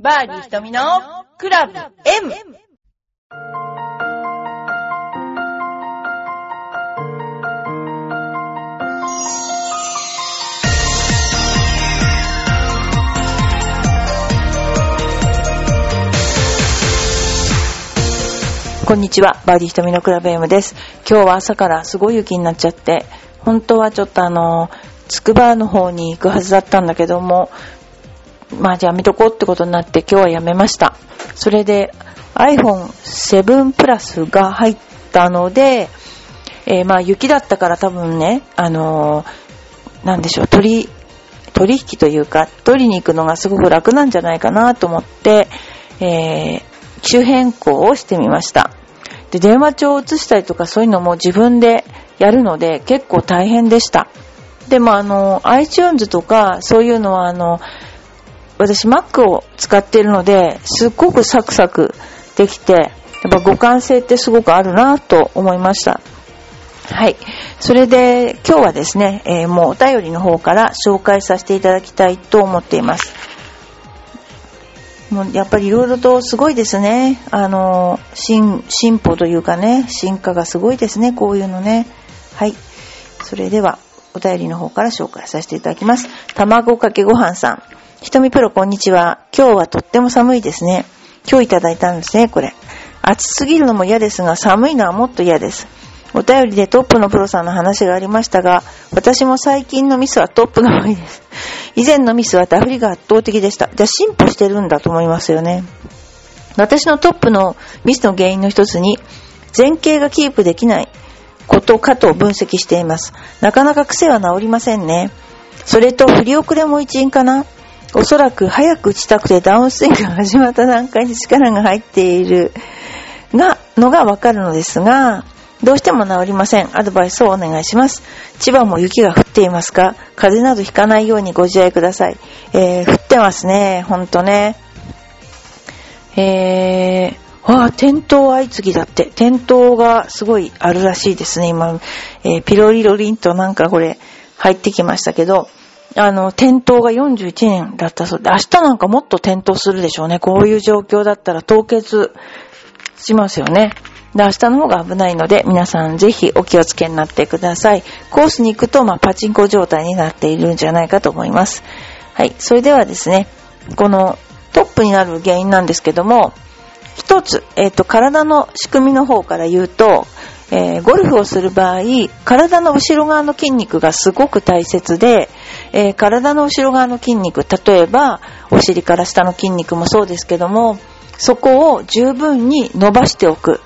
バーディー瞳のクラブ M! こんにちは、バーディー瞳のクラブ M です。今日は朝からすごい雪になっちゃって、本当はちょっとあの、つくばの方に行くはずだったんだけども、まあじゃあ見とこうってことになって今日はやめました。それで iPhone7 プラスが入ったので、えーまあ雪だったから多分ね、あのーなんでしょう、取り、取引というか、取りに行くのがすごく楽なんじゃないかなと思って、えー、機種変更をしてみました。で、電話帳を移したりとかそういうのも自分でやるので結構大変でした。でもあの、iTunes とかそういうのはあの、私 Mac を使っているので、すっごくサクサクできて、やっぱ互換性ってすごくあるなと思いました。はい。それで今日はですね、えーもうお便りの方から紹介させていただきたいと思っています。もうやっぱりいろいろとすごいですね。あの、進、進歩というかね、進化がすごいですね、こういうのね。はい。それでは、お便りの方から紹介させていただきます。卵かけご飯さん。ひとみプロこんにちは。今日はとっても寒いですね。今日いただいたんですね、これ。暑すぎるのも嫌ですが、寒いのはもっと嫌です。お便りでトップのプロさんの話がありましたが、私も最近のミスはトップが多いです。以前のミスはダフりが圧倒的でした。じゃあ進歩してるんだと思いますよね。私のトップのミスの原因の一つに、前傾がキープできないことかと分析しています。なかなか癖は治りませんね。それと振り遅れも一因かな。おそらく早く打ちたくてダウンスイングが始まった段階で力が入っているが、のがわかるのですが、どうしても治りません。アドバイスをお願いします。千葉も雪が降っていますか風邪などひかないようにご自愛ください。えー、降ってますね。ほんとね。えー、わあ、転倒相次ぎだって。転倒がすごいあるらしいですね。今、えーピロリロリンとなんかこれ入ってきましたけど、あの、転倒が41年だったそうで、明日なんかもっと転倒するでしょうね。こういう状況だったら凍結しますよね。で、明日の方が危ないので、皆さんぜひお気をつけになってください。コースに行くと、まあ、パチンコ状態になっているんじゃないかと思います。はい。それではですね、このトップになる原因なんですけども、一つ、えっ、と、体の仕組みの方から言うと、えーゴルフをする場合、体の後ろ側の筋肉がすごく大切で、えー体の後ろ側の筋肉、例えば、お尻から下の筋肉もそうですけども、そこを十分に伸ばしておく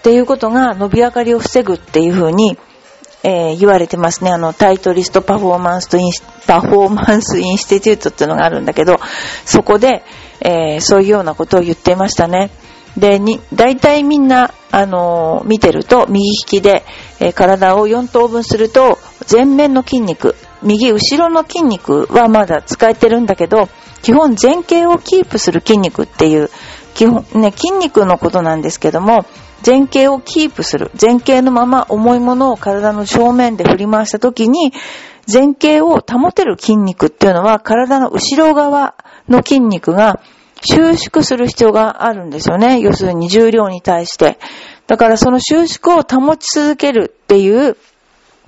っていうことが伸び上がりを防ぐっていうふうに、えー言われてますね。あの、タイトリストパフォーマンスとインパフォーマンスインスティテュートっていうのがあるんだけど、そこで、えそういうようなことを言っていましたね。で、に、大体みんな、あの見てると、右利きで、え体を4等分すると、前面の筋肉、右後ろの筋肉はまだ使えてるんだけど、基本前傾をキープする筋肉っていう、基本、ね、筋肉のことなんですけども、前傾をキープする。前傾のまま重いものを体の正面で振り回した時に、前傾を保てる筋肉っていうのは体の後ろ側の筋肉が収縮する必要があるんですよね。要するに重量に対して。だからその収縮を保ち続けるっていう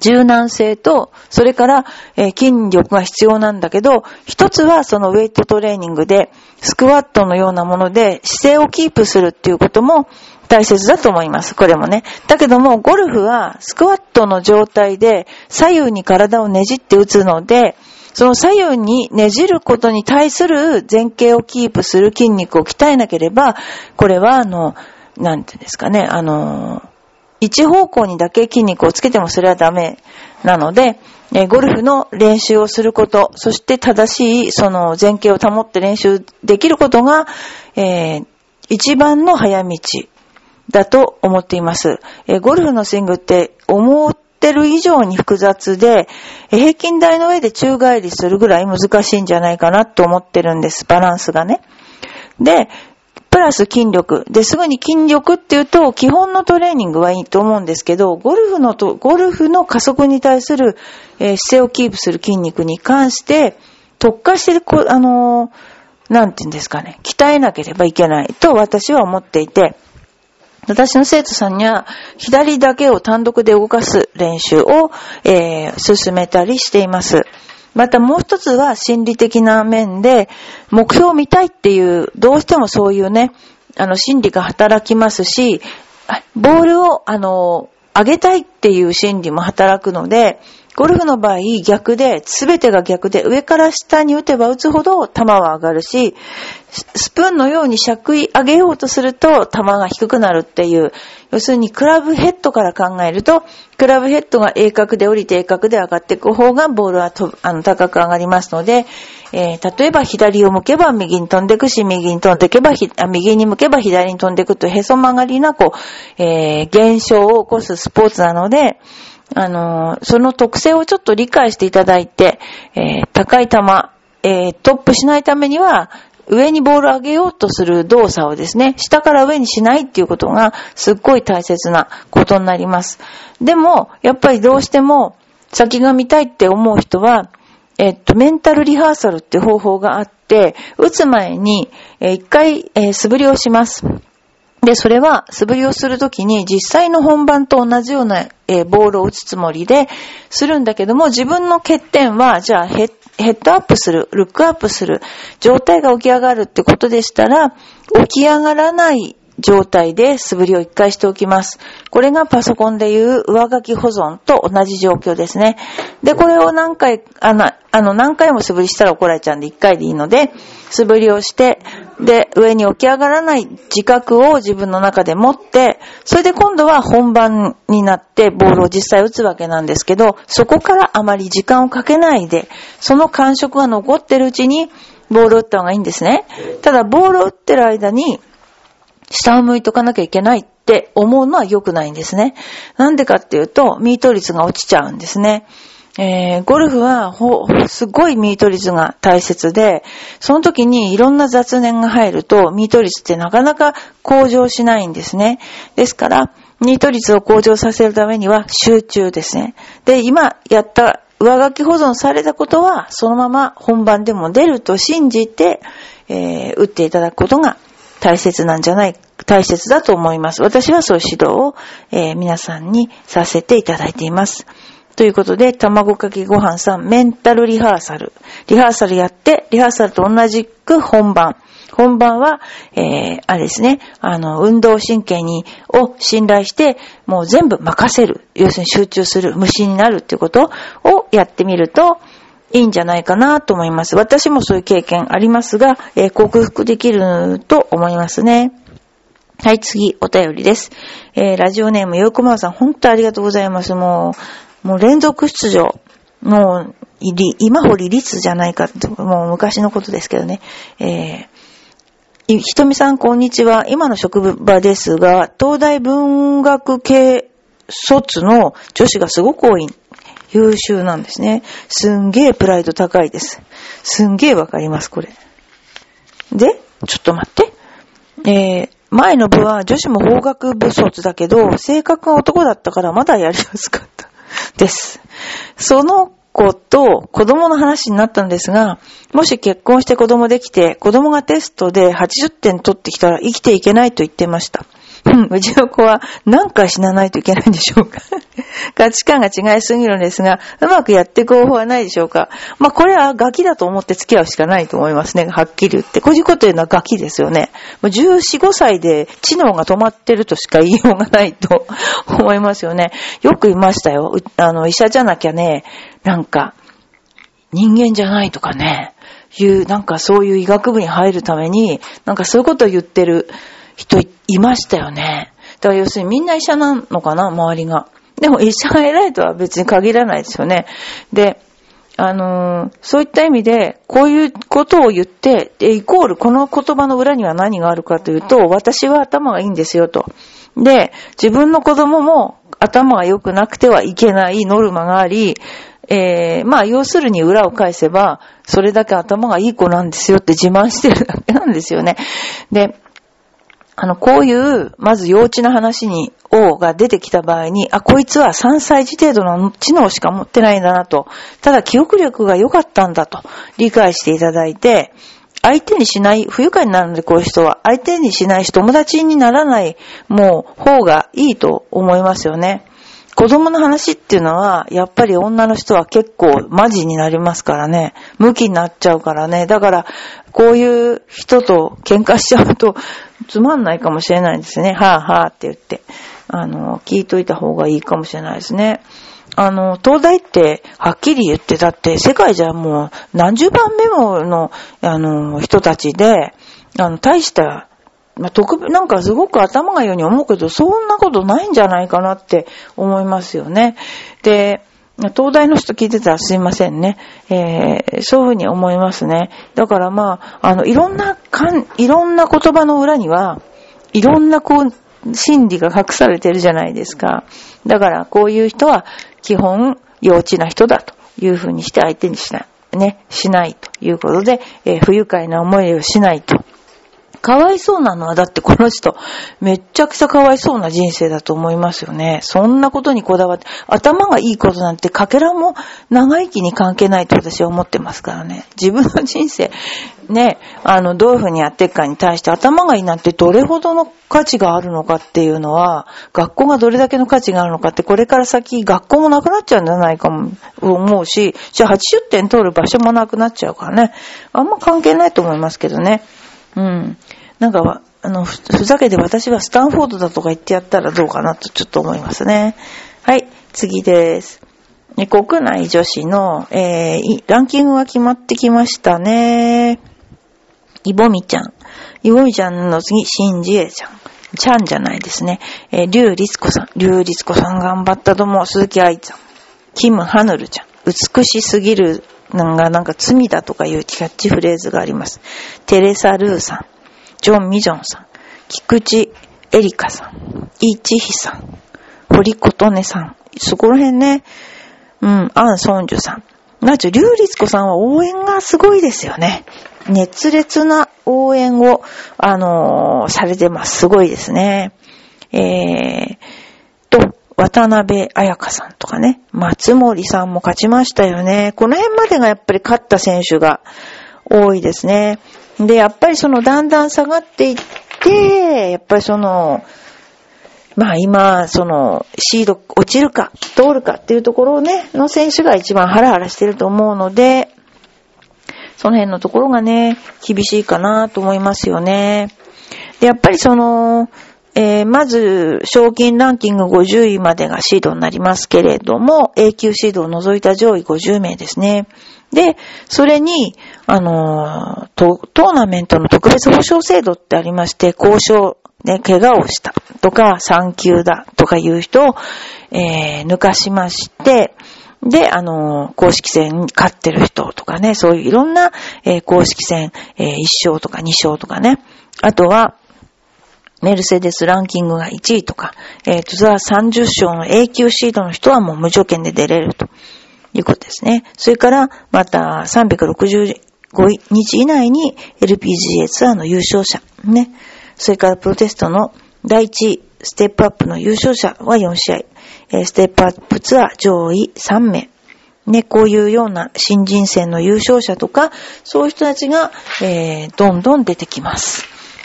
柔軟性と、それから、筋力が必要なんだけど、一つはそのウェイトトレーニングで、スクワットのようなもので姿勢をキープするっていうことも大切だと思います。これもね。だけども、ゴルフはスクワットの状態で左右に体をねじって打つので、その左右にねじることに対する前傾をキープする筋肉を鍛えなければ、これはあの、なんていうんですかね、あの、一方向にだけ筋肉をつけてもそれはダメなので、えゴルフの練習をすること、そして正しいその前傾を保って練習できることが、えー一番の早道だと思っています。えゴルフのスイングって思ってる以上に複雑で、平均台の上で宙返りするぐらい難しいんじゃないかなと思ってるんです。バランスがね。で、プラス筋力。で、すぐに筋力っていうと、基本のトレーニングはいいと思うんですけど、ゴルフのと、ゴルフの加速に対する、えー姿勢をキープする筋肉に関して、特化してこ、あのーなんて言うんですかね、鍛えなければいけないと私は思っていて、私の生徒さんには、左だけを単独で動かす練習を、えー、進めたりしています。またもう一つは心理的な面で、目標を見たいっていう、どうしてもそういうね、あの、心理が働きますし、ボールを、あの、上げたいっていう心理も働くので、ゴルフの場合逆で、すべてが逆で、上から下に打てば打つほど球は上がるし、スプーンのようにしゃくい上げようとすると球が低くなるっていう、要するにクラブヘッドから考えると、クラブヘッドが鋭角で降りて鋭角で上がっていく方がボールはあの高く上がりますので、えー、例えば左を向けば右に飛んでいくし、右に飛んでいけば右に向けば左に飛んでいくというへそ曲がりな、こう、えー、現象を起こすスポーツなので、あの、その特性をちょっと理解していただいて、えー、高い球、えー、トップしないためには、上にボールを上げようとする動作をですね、下から上にしないっていうことがすっごい大切なことになります。でも、やっぱりどうしても先が見たいって思う人は、えっと、メンタルリハーサルって方法があって、打つ前に、えー、一回、えー、素振りをします。で、それは素振りをするときに実際の本番と同じような、え、ボールを打つつもりでするんだけども、自分の欠点は、じゃあヘッヘッドアップする、ルックアップする、状態が起き上がるってことでしたら、起き上がらない状態で素振りを一回しておきます。これがパソコンでいう上書き保存と同じ状況ですね。で、これを何回、あの、あの何回も素振りしたら怒られちゃうんで一回でいいので、素振りをして、で、上に起き上がらない自覚を自分の中で持って、それで今度は本番になってボールを実際打つわけなんですけど、そこからあまり時間をかけないで、その感触が残ってるうちに、ボールを打った方がいいんですね。ただ、ボールを打ってる間に、下を向いとかなきゃいけないって思うのは良くないんですね。なんでかっていうと、ミート率が落ちちゃうんですね。えー、ゴルフはほ、すごいミート率が大切で、その時にいろんな雑念が入ると、ミート率ってなかなか向上しないんですね。ですから、ミート率を向上させるためには集中ですね。で、今やった上書き保存されたことは、そのまま本番でも出ると信じて、えー、打っていただくことが大切なんじゃない、大切だと思います。私はそういう指導を、えー、皆さんにさせていただいています。ということで、卵かけご飯さん、メンタルリハーサル。リハーサルやって、リハーサルと同じく本番。本番は、えー、あれですね、あの、運動神経に、を信頼して、もう全部任せる。要するに集中する。無心になるっていうことをやってみると、いいんじゃないかなと思います。私もそういう経験ありますが、えー、克服できると思いますね。はい、次、お便りです。えー、ラジオネーム、よくまわさん、本当ありがとうございます。もう、もう連続出場。もう、り今堀律じゃないかって、もう昔のことですけどね。えー、ひとみさん、こんにちは。今の職場ですが、東大文学系卒の女子がすごく多い優秀なんですね。すんげえプライド高いです。すんげえわかります、これ。で、ちょっと待って。えー、前の部は女子も法学部卒だけど、性格が男だったからまだやりやすかった。です。その子と子供の話になったんですが、もし結婚して子供できて、子供がテストで80点取ってきたら生きていけないと言ってました。うちの子は何回死なないといけないんでしょうか 価値観が違いすぎるんですが、うまくやっていく方法はないでしょうかまあ、これはガキだと思って付き合うしかないと思いますね。はっきり言って。こういうこと言うのはガキですよね。もう14、5歳で知能が止まってるとしか言いようがないと 思いますよね。よく言いましたよ。あの、医者じゃなきゃね、なんか、人間じゃないとかね、いう、なんかそういう医学部に入るために、なんかそういうことを言ってる人いましたよね。だから要するにみんな医者なのかな、周りが。でも医者が偉いとは別に限らないですよね。で、あのー、そういった意味で、こういうことを言って、で、イコールこの言葉の裏には何があるかというと、私は頭がいいんですよと。で、自分の子供も頭が良くなくてはいけないノルマがあり、えー、まあ、要するに裏を返せば、それだけ頭がいい子なんですよって自慢してるだけなんですよね。で、あの、こういう、まず幼稚な話に、王が出てきた場合に、あ、こいつは3歳児程度の知能しか持ってないんだなと、ただ記憶力が良かったんだと理解していただいて、相手にしない、不愉快になるのでこういう人は、相手にしないし友達にならない、もう方がいいと思いますよね。子供の話っていうのは、やっぱり女の人は結構マジになりますからね。向きになっちゃうからね。だから、こういう人と喧嘩しちゃうと、つまんないかもしれないですね。はぁ、あ、はぁって言って。あの、聞いといた方がいいかもしれないですね。あの、東大って、はっきり言って、だって、世界じゃもう、何十番目もの、あの、人たちで、あの、大した、まあ、特別、なんかすごく頭がいいように思うけど、そんなことないんじゃないかなって思いますよね。で、東大の人聞いてたらすいませんね。えー、そういうふうに思いますね。だからまあ、あの、いろんなかん、いろんな言葉の裏には、いろんなこう、心理が隠されてるじゃないですか。だからこういう人は基本幼稚な人だというふうにして相手にしない、ね、しないということで、えー、不愉快な思いをしないとかわいそうなのは、だってこの人、めっちゃくちゃかわいそうな人生だと思いますよね。そんなことにこだわって、頭がいいことなんてかけらも長生きに関係ないと私は思ってますからね。自分の人生、ね、あの、どういうふうにやっていくかに対して頭がいいなんてどれほどの価値があるのかっていうのは、学校がどれだけの価値があるのかって、これから先学校もなくなっちゃうんじゃないかも思うし、じゃあ80点取る場所もなくなっちゃうからね。あんま関係ないと思いますけどね。うん。なんか、あの、ふざけて私はスタンフォードだとか言ってやったらどうかなとちょっと思いますね。はい、次です。国内女子の、えー、ランキングが決まってきましたね。イボミちゃん。イボミちゃんの次、シンジエちゃん。ちゃんじゃないですね。えー、リュウリツコさん。リュウリツコさん頑張ったと思う。鈴木愛ちゃん。キム・ハヌルちゃん。美しすぎるのがなんか罪だとかいうキャッチフレーズがあります。テレサ・ルーさん。ジョン・ミジョンさん、菊池エリカさん、イー・チヒさん、堀琴音さん、そこら辺ね、うん、アン・ソンジュさん。なちょ、リュウリツコさんは応援がすごいですよね。熱烈な応援を、あのー、されてます。すごいですね。えー、と、渡辺彩香さんとかね、松森さんも勝ちましたよね。この辺までがやっぱり勝った選手が多いですね。で、やっぱりそのだんだん下がっていって、やっぱりその、まあ今、その、シード落ちるか、通るかっていうところをね、の選手が一番ハラハラしてると思うので、その辺のところがね、厳しいかなと思いますよね。で、やっぱりその、えー、まず、賞金ランキング50位までがシードになりますけれども、A 級シードを除いた上位50名ですね。で、それに、あのト、トーナメントの特別保障制度ってありまして、交渉、ね、怪我をしたとか、産休だとかいう人を、えー、抜かしまして、で、あの、公式戦に勝ってる人とかね、そういういろんな、えー、公式戦、えー、1勝とか2勝とかね、あとは、メルセデスランキングが1位とか、えっ、ー、と、ザ30勝の A 級シードの人はもう無条件で出れると。いうことですね。それから、また365日以内に LPGA ツアーの優勝者、ね。それからプロテストの第1、ステップアップの優勝者は4試合、えステップアップツアー上位3名。ね、こういうような新人戦の優勝者とか、そういう人たちが、えー、どんどん出てきます。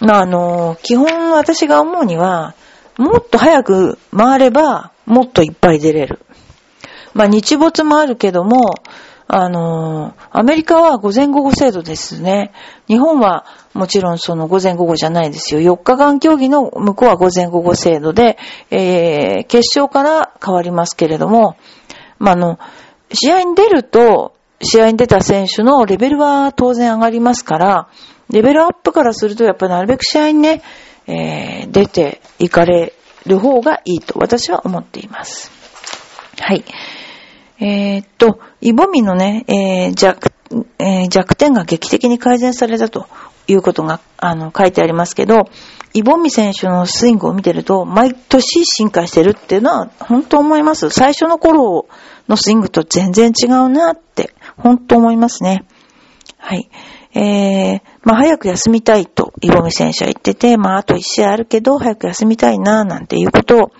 まあ、あの、基本私が思うには、もっと早く回れば、もっといっぱい出れる。まあ、日没もあるけども、あの、アメリカは午前午後制度ですね。日本はもちろんその午前午後じゃないですよ。4日間競技の向こうは午前午後制度で、えー、決勝から変わりますけれども、まあ、あの、試合に出ると、試合に出た選手のレベルは当然上がりますから、レベルアップからすると、やっぱりなるべく試合にね、えー、出ていかれる方がいいと私は思っています。はい。えー、っと、イボミのね、えー、弱、えー、弱点が劇的に改善されたということが、あの、書いてありますけど、イボミ選手のスイングを見てると、毎年進化してるっていうのは、本当思います。最初の頃のスイングと全然違うなって、本当思いますね。はい。えー、まあ、早く休みたいと、イボミ選手は言ってて、まあ、あと一試合あるけど、早く休みたいな、なんていうことを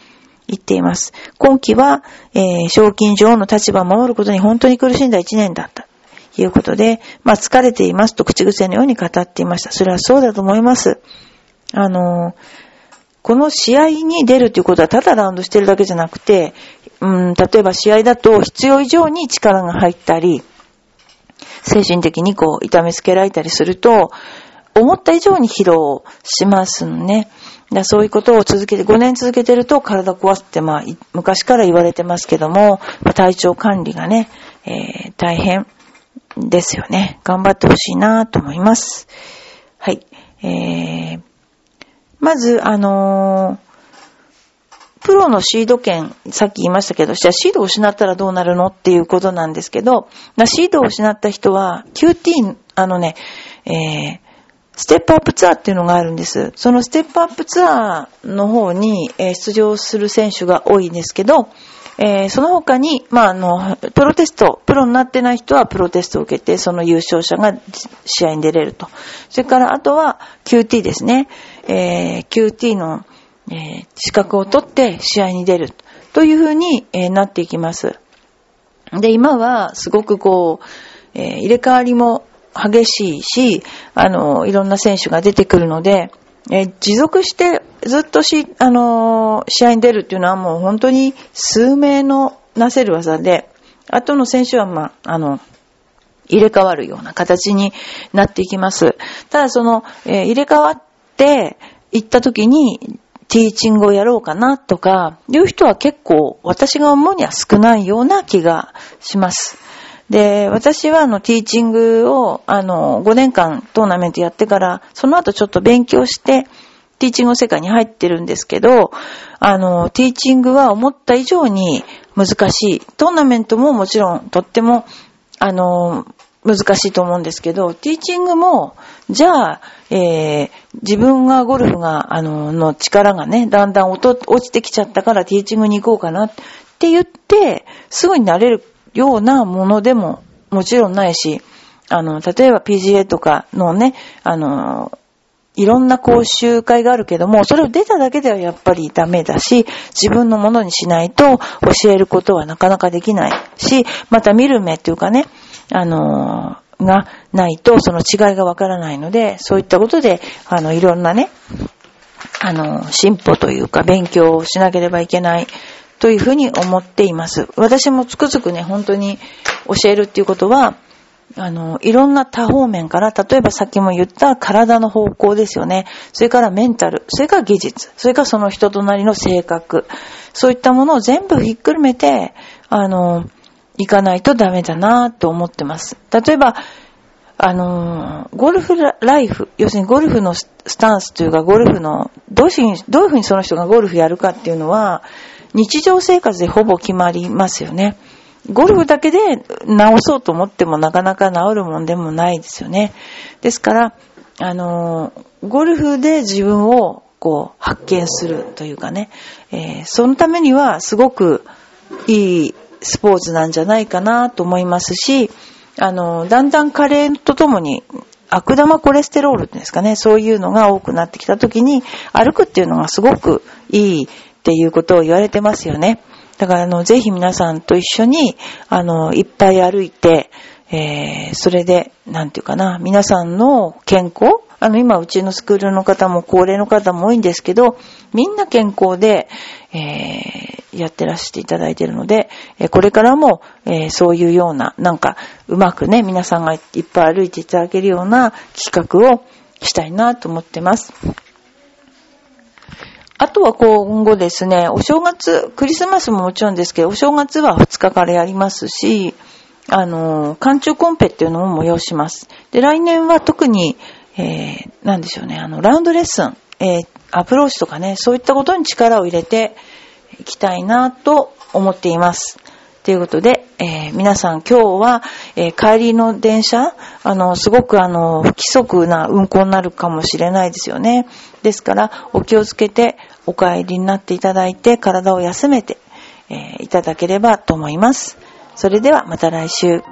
言っています。今季は、えー、賞金女王の立場を守ることに本当に苦しんだ一年だった。ということで、まあ疲れていますと口癖のように語っていました。それはそうだと思います。あの、この試合に出るということはただラウンドしてるだけじゃなくて、うん、例えば試合だと必要以上に力が入ったり、精神的にこう痛めつけられたりすると、思った以上に疲労しますね。だそういうことを続けて、5年続けてると体壊すって、まあ、昔から言われてますけども、体調管理がね、えー、大変ですよね。頑張ってほしいなと思います。はい。えー、まず、あのープロのシード権、さっき言いましたけど、じゃあシードを失ったらどうなるのっていうことなんですけど、シードを失った人は、QT、あのね、えー、ステップアップツアーっていうのがあるんです。そのステップアップツアーの方に、出場する選手が多いんですけど、えー、その他に、まあ、あの、プロテスト、プロになってない人はプロテストを受けて、その優勝者が試合に出れると。それから、あとは QT ですね。えー、QT の、えー、資格を取って試合に出るというふうに、えなっていきます。で、今はすごくこう、え入れ替わりも激しいし、あの、いろんな選手が出てくるので、え持続してずっとし、あの試合に出るっていうのはもう本当に数名のなせる技で、後の選手はまあ、あの、入れ替わるような形になっていきます。ただその、えー、入れ替わって行った時に、ティーチングをやろうかなとか、いう人は結構私が思うには少ないような気がします。で、私はあの、ティーチングを、あの、5年間トーナメントやってから、その後ちょっと勉強して、ティーチングの世界に入ってるんですけど、あの、ティーチングは思った以上に難しい。トーナメントももちろんとっても、あの、難しいと思うんですけど、ティーチングも、じゃあ、えー、自分がゴルフが、あの、の力がね、だんだん落ちてきちゃったからティーチングに行こうかなって言って、すぐになれるようなものでももちろんないし、あの、例えば PGA とかのね、あの、いろんな講習会があるけども、それを出ただけではやっぱりダメだし、自分のものにしないと教えることはなかなかできないし、また見る目っていうかね、あの、がないとその違いがわからないので、そういったことで、あの、いろんなね、あの、進歩というか勉強をしなければいけない。というふうに思っています。私もつくづくね、本当に教えるっていうことは、あの、いろんな多方面から、例えばさっきも言った体の方向ですよね。それからメンタル、それから技術、それからその人となりの性格、そういったものを全部ひっくるめて、あの、いかないとダメだなと思ってます。例えば、あの、ゴルフライフ、要するにゴルフのスタンスというか、ゴルフの、どういうふうに、どういうふうにその人がゴルフやるかっていうのは、日常生活でほぼ決まりますよね。ゴルフだけで直そうと思ってもなかなか治るもんでもないですよね。ですから、あの、ゴルフで自分をこう発見するというかね、えー、そのためにはすごくいいスポーツなんじゃないかなと思いますし、あの、だんだん加齢とともに悪玉コレステロールですかね、そういうのが多くなってきた時に歩くっていうのがすごくいいっていうことを言われてますよね。だから、あの、ぜひ皆さんと一緒に、あの、いっぱい歩いて、えー、それで、なんていうかな、皆さんの健康あの、今、うちのスクールの方も高齢の方も多いんですけど、みんな健康で、えー、やってらしていただいているので、えこれからも、えー、そういうような、なんか、うまくね、皆さんがいっぱい歩いていただけるような企画をしたいなと思ってます。あとは今後ですね、お正月、クリスマスももちろんですけど、お正月は2日からやりますし、あの、寒中コンペっていうのも催します。で、来年は特に、えー、なんでしょうね、あの、ラウンドレッスン、えー、アプローチとかね、そういったことに力を入れていきたいなと思っています。ということで、皆さん今日は、えー、帰りの電車、あの、すごくあの、不規則な運行になるかもしれないですよね。ですから、お気をつけてお帰りになっていただいて、体を休めて、えー、いただければと思います。それではまた来週。